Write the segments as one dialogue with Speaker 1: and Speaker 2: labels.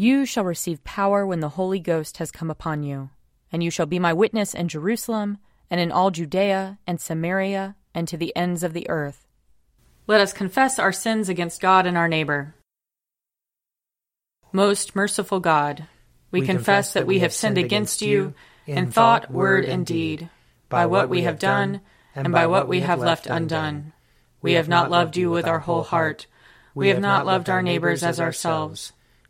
Speaker 1: You shall receive power when the Holy Ghost has come upon you, and you shall be my witness in Jerusalem, and in all Judea and Samaria, and to the ends of the earth. Let us confess our sins against God and our neighbor. Most merciful God, we, we confess that we have sinned against you in thought, word, and deed, by what we have done, and by what we have left undone. We have not loved you with our whole heart. We have not loved our neighbors as ourselves.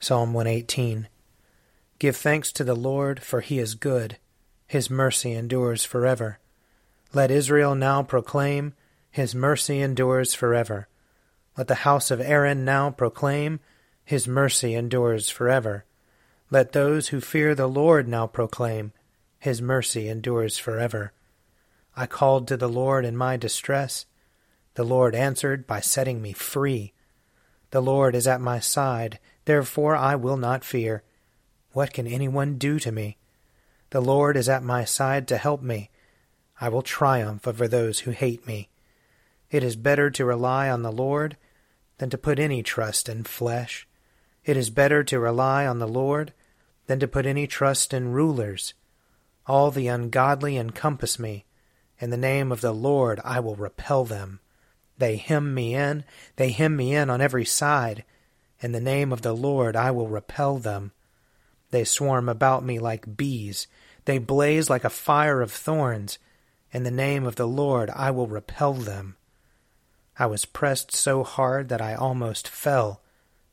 Speaker 2: Psalm 118 Give thanks to the Lord, for he is good. His mercy endures forever. Let Israel now proclaim, His mercy endures forever. Let the house of Aaron now proclaim, His mercy endures forever. Let those who fear the Lord now proclaim, His mercy endures forever. I called to the Lord in my distress. The Lord answered by setting me free. The Lord is at my side Therefore I will not fear. What can anyone do to me? The Lord is at my side to help me. I will triumph over those who hate me. It is better to rely on the Lord than to put any trust in flesh. It is better to rely on the Lord than to put any trust in rulers. All the ungodly encompass me. In the name of the Lord I will repel them. They hem me in, they hem me in on every side. In the name of the Lord I will repel them. They swarm about me like bees. They blaze like a fire of thorns. In the name of the Lord I will repel them. I was pressed so hard that I almost fell,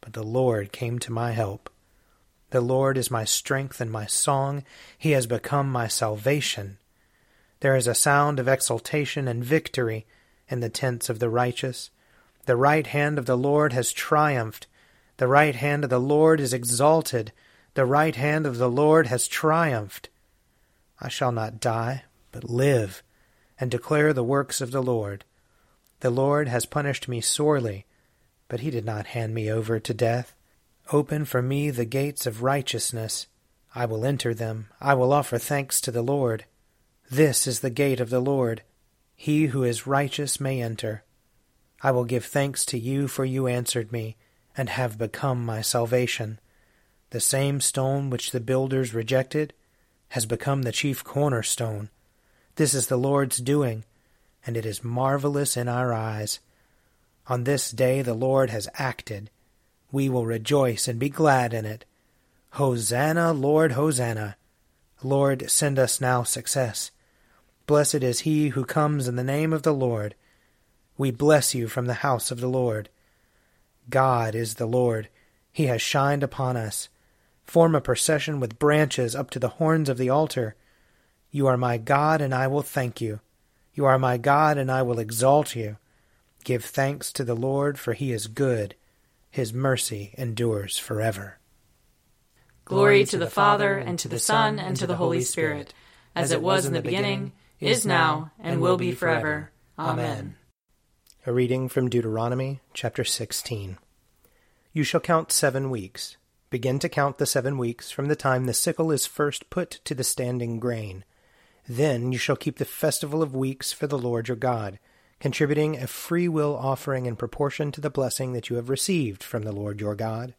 Speaker 2: but the Lord came to my help. The Lord is my strength and my song. He has become my salvation. There is a sound of exultation and victory in the tents of the righteous. The right hand of the Lord has triumphed. The right hand of the Lord is exalted. The right hand of the Lord has triumphed. I shall not die, but live, and declare the works of the Lord. The Lord has punished me sorely, but he did not hand me over to death. Open for me the gates of righteousness. I will enter them. I will offer thanks to the Lord. This is the gate of the Lord. He who is righteous may enter. I will give thanks to you, for you answered me and have become my salvation. The same stone which the builders rejected has become the chief cornerstone. This is the Lord's doing, and it is marvelous in our eyes. On this day the Lord has acted. We will rejoice and be glad in it. Hosanna, Lord, Hosanna. Lord, send us now success. Blessed is he who comes in the name of the Lord. We bless you from the house of the Lord. God is the Lord. He has shined upon us. Form a procession with branches up to the horns of the altar. You are my God, and I will thank you. You are my God, and I will exalt you. Give thanks to the Lord, for he is good. His mercy endures forever.
Speaker 1: Glory to the Father, and to the Son, and to the Holy Spirit, as it was in the beginning, is now, and will be forever. Amen.
Speaker 2: A reading from Deuteronomy chapter 16. You shall count seven weeks. Begin to count the seven weeks from the time the sickle is first put to the standing grain. Then you shall keep the festival of weeks for the Lord your God, contributing a free will offering in proportion to the blessing that you have received from the Lord your God.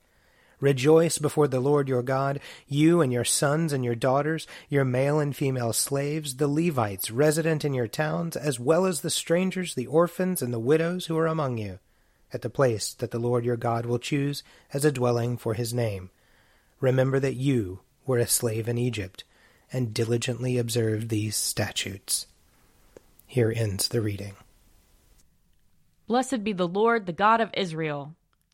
Speaker 2: Rejoice before the Lord your God, you and your sons and your daughters, your male and female slaves, the Levites resident in your towns, as well as the strangers, the orphans, and the widows who are among you at the place that the Lord your God will choose as a dwelling for his name. Remember that you were a slave in Egypt, and diligently observed these statutes. Here ends the reading.
Speaker 1: Blessed be the Lord, the God of Israel.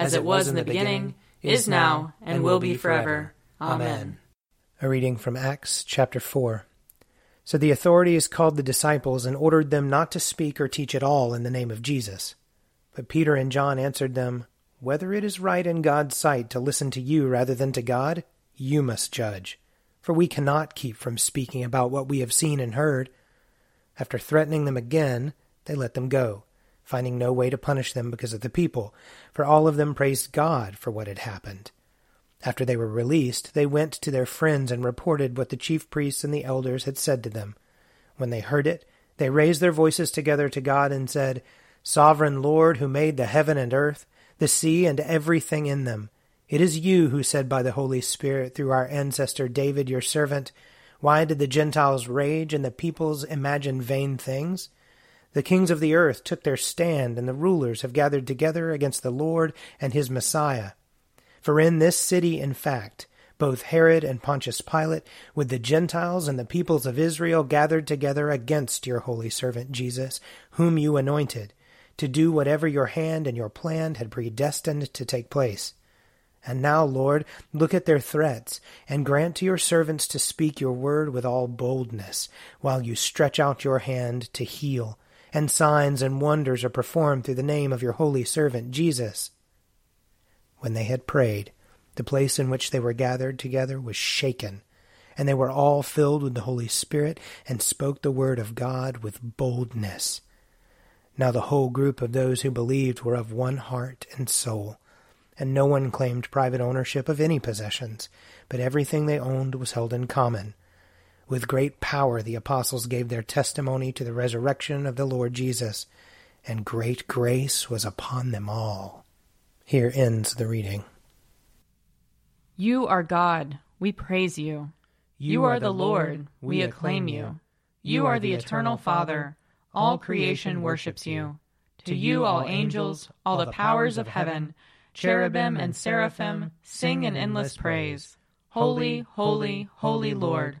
Speaker 3: as it was in the beginning, is now, and will be forever. Amen.
Speaker 2: A reading from Acts chapter 4. So the authorities called the disciples and ordered them not to speak or teach at all in the name of Jesus. But Peter and John answered them, Whether it is right in God's sight to listen to you rather than to God, you must judge. For we cannot keep from speaking about what we have seen and heard. After threatening them again, they let them go, finding no way to punish them because of the people, for all of them praised God for what had happened. After they were released, they went to their friends and reported what the chief priests and the elders had said to them. When they heard it, they raised their voices together to God and said, Sovereign Lord, who made the heaven and earth, the sea and everything in them, it is you who said by the Holy Spirit through our ancestor David, your servant, Why did the Gentiles rage and the peoples imagine vain things? The kings of the earth took their stand, and the rulers have gathered together against the Lord and his Messiah. For in this city, in fact, both Herod and Pontius Pilate, with the Gentiles and the peoples of Israel, gathered together against your holy servant Jesus, whom you anointed to do whatever your hand and your plan had predestined to take place. And now, Lord, look at their threats, and grant to your servants to speak your word with all boldness, while you stretch out your hand to heal, and signs and wonders are performed through the name of your holy servant Jesus. When they had prayed, the place in which they were gathered together was shaken, and they were all filled with the Holy Spirit, and spoke the word of God with boldness. Now the whole group of those who believed were of one heart and soul, and no one claimed private ownership of any possessions, but everything they owned was held in common. With great power the apostles gave their testimony to the resurrection of the Lord Jesus, and great grace was upon them all. Here ends the reading.
Speaker 1: You are God, we praise you. You, you are the Lord, we acclaim you. You are the eternal Father. All creation worships you. To you, all angels, all the powers of heaven, cherubim and seraphim, sing an endless praise. Holy, holy, holy Lord,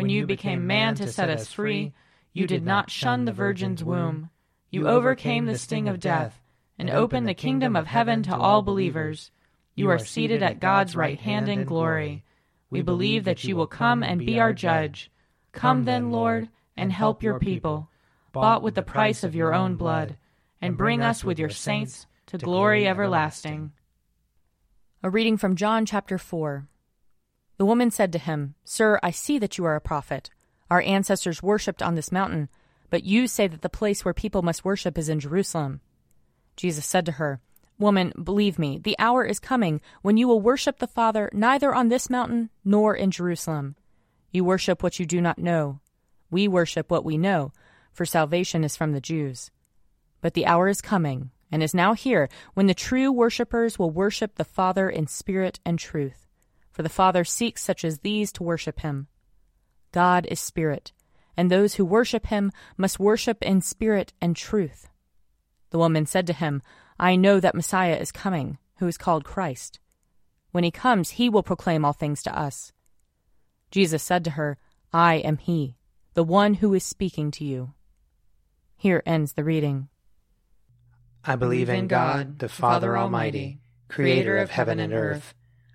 Speaker 1: When you became man to set us free, you did not shun the Virgin's womb. You overcame the sting of death and opened the kingdom of heaven to all believers. You are seated at God's right hand in glory. We believe that you will come and be our judge. Come then, Lord, and help your people bought with the price of your own blood, and bring us with your saints to glory everlasting.
Speaker 4: A reading from John chapter 4.
Speaker 1: The woman said to him, Sir, I see that you are a prophet. Our ancestors worshipped on this mountain, but you say that the place where people must worship is in Jerusalem. Jesus said to her, Woman, believe me, the hour is coming when you will worship the Father neither on this mountain nor in Jerusalem. You worship what you do not know. We worship what we know, for salvation is from the Jews. But the hour is coming, and is now here, when the true worshippers will worship the Father in spirit and truth for the Father seeks such as these to worship him. God is spirit, and those who worship him must worship in spirit and truth. The woman said to him, I know that Messiah is coming, who is called Christ. When he comes, he will proclaim all things to us. Jesus said to her, I am he, the one who is speaking to you. Here ends the reading.
Speaker 2: I believe in God, the Father Almighty, creator of heaven and earth.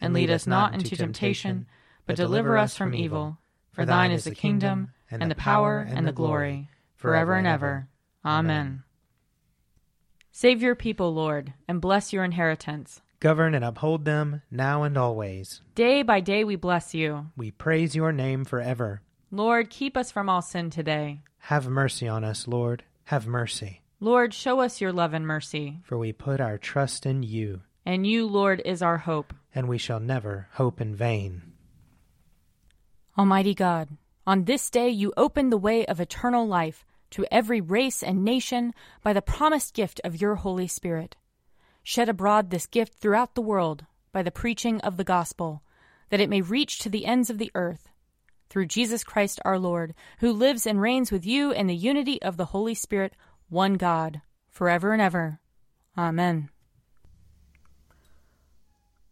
Speaker 1: and lead us not into temptation, but deliver us from evil. For thine is the kingdom, and the power, and the glory, forever and ever. Amen. Save your people, Lord, and bless your inheritance.
Speaker 2: Govern and uphold them now and always.
Speaker 1: Day by day we bless you.
Speaker 2: We praise your name forever.
Speaker 1: Lord, keep us from all sin today.
Speaker 2: Have mercy on us, Lord. Have mercy.
Speaker 1: Lord, show us your love and mercy.
Speaker 2: For we put our trust in you.
Speaker 1: And you, Lord, is our hope
Speaker 2: and we shall never hope in vain.
Speaker 1: Almighty God, on this day you opened the way of eternal life to every race and nation by the promised gift of your Holy Spirit. Shed abroad this gift throughout the world by the preaching of the gospel, that it may reach to the ends of the earth. Through Jesus Christ our Lord, who lives and reigns with you in the unity of the Holy Spirit, one God, forever and ever. Amen.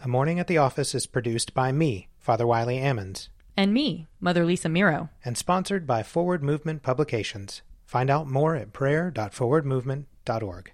Speaker 2: A Morning at the Office is produced by me, Father Wiley Ammons.
Speaker 1: And me, Mother Lisa Meirow.
Speaker 2: And sponsored by Forward Movement Publications. Find out more at prayer.forwardmovement.org.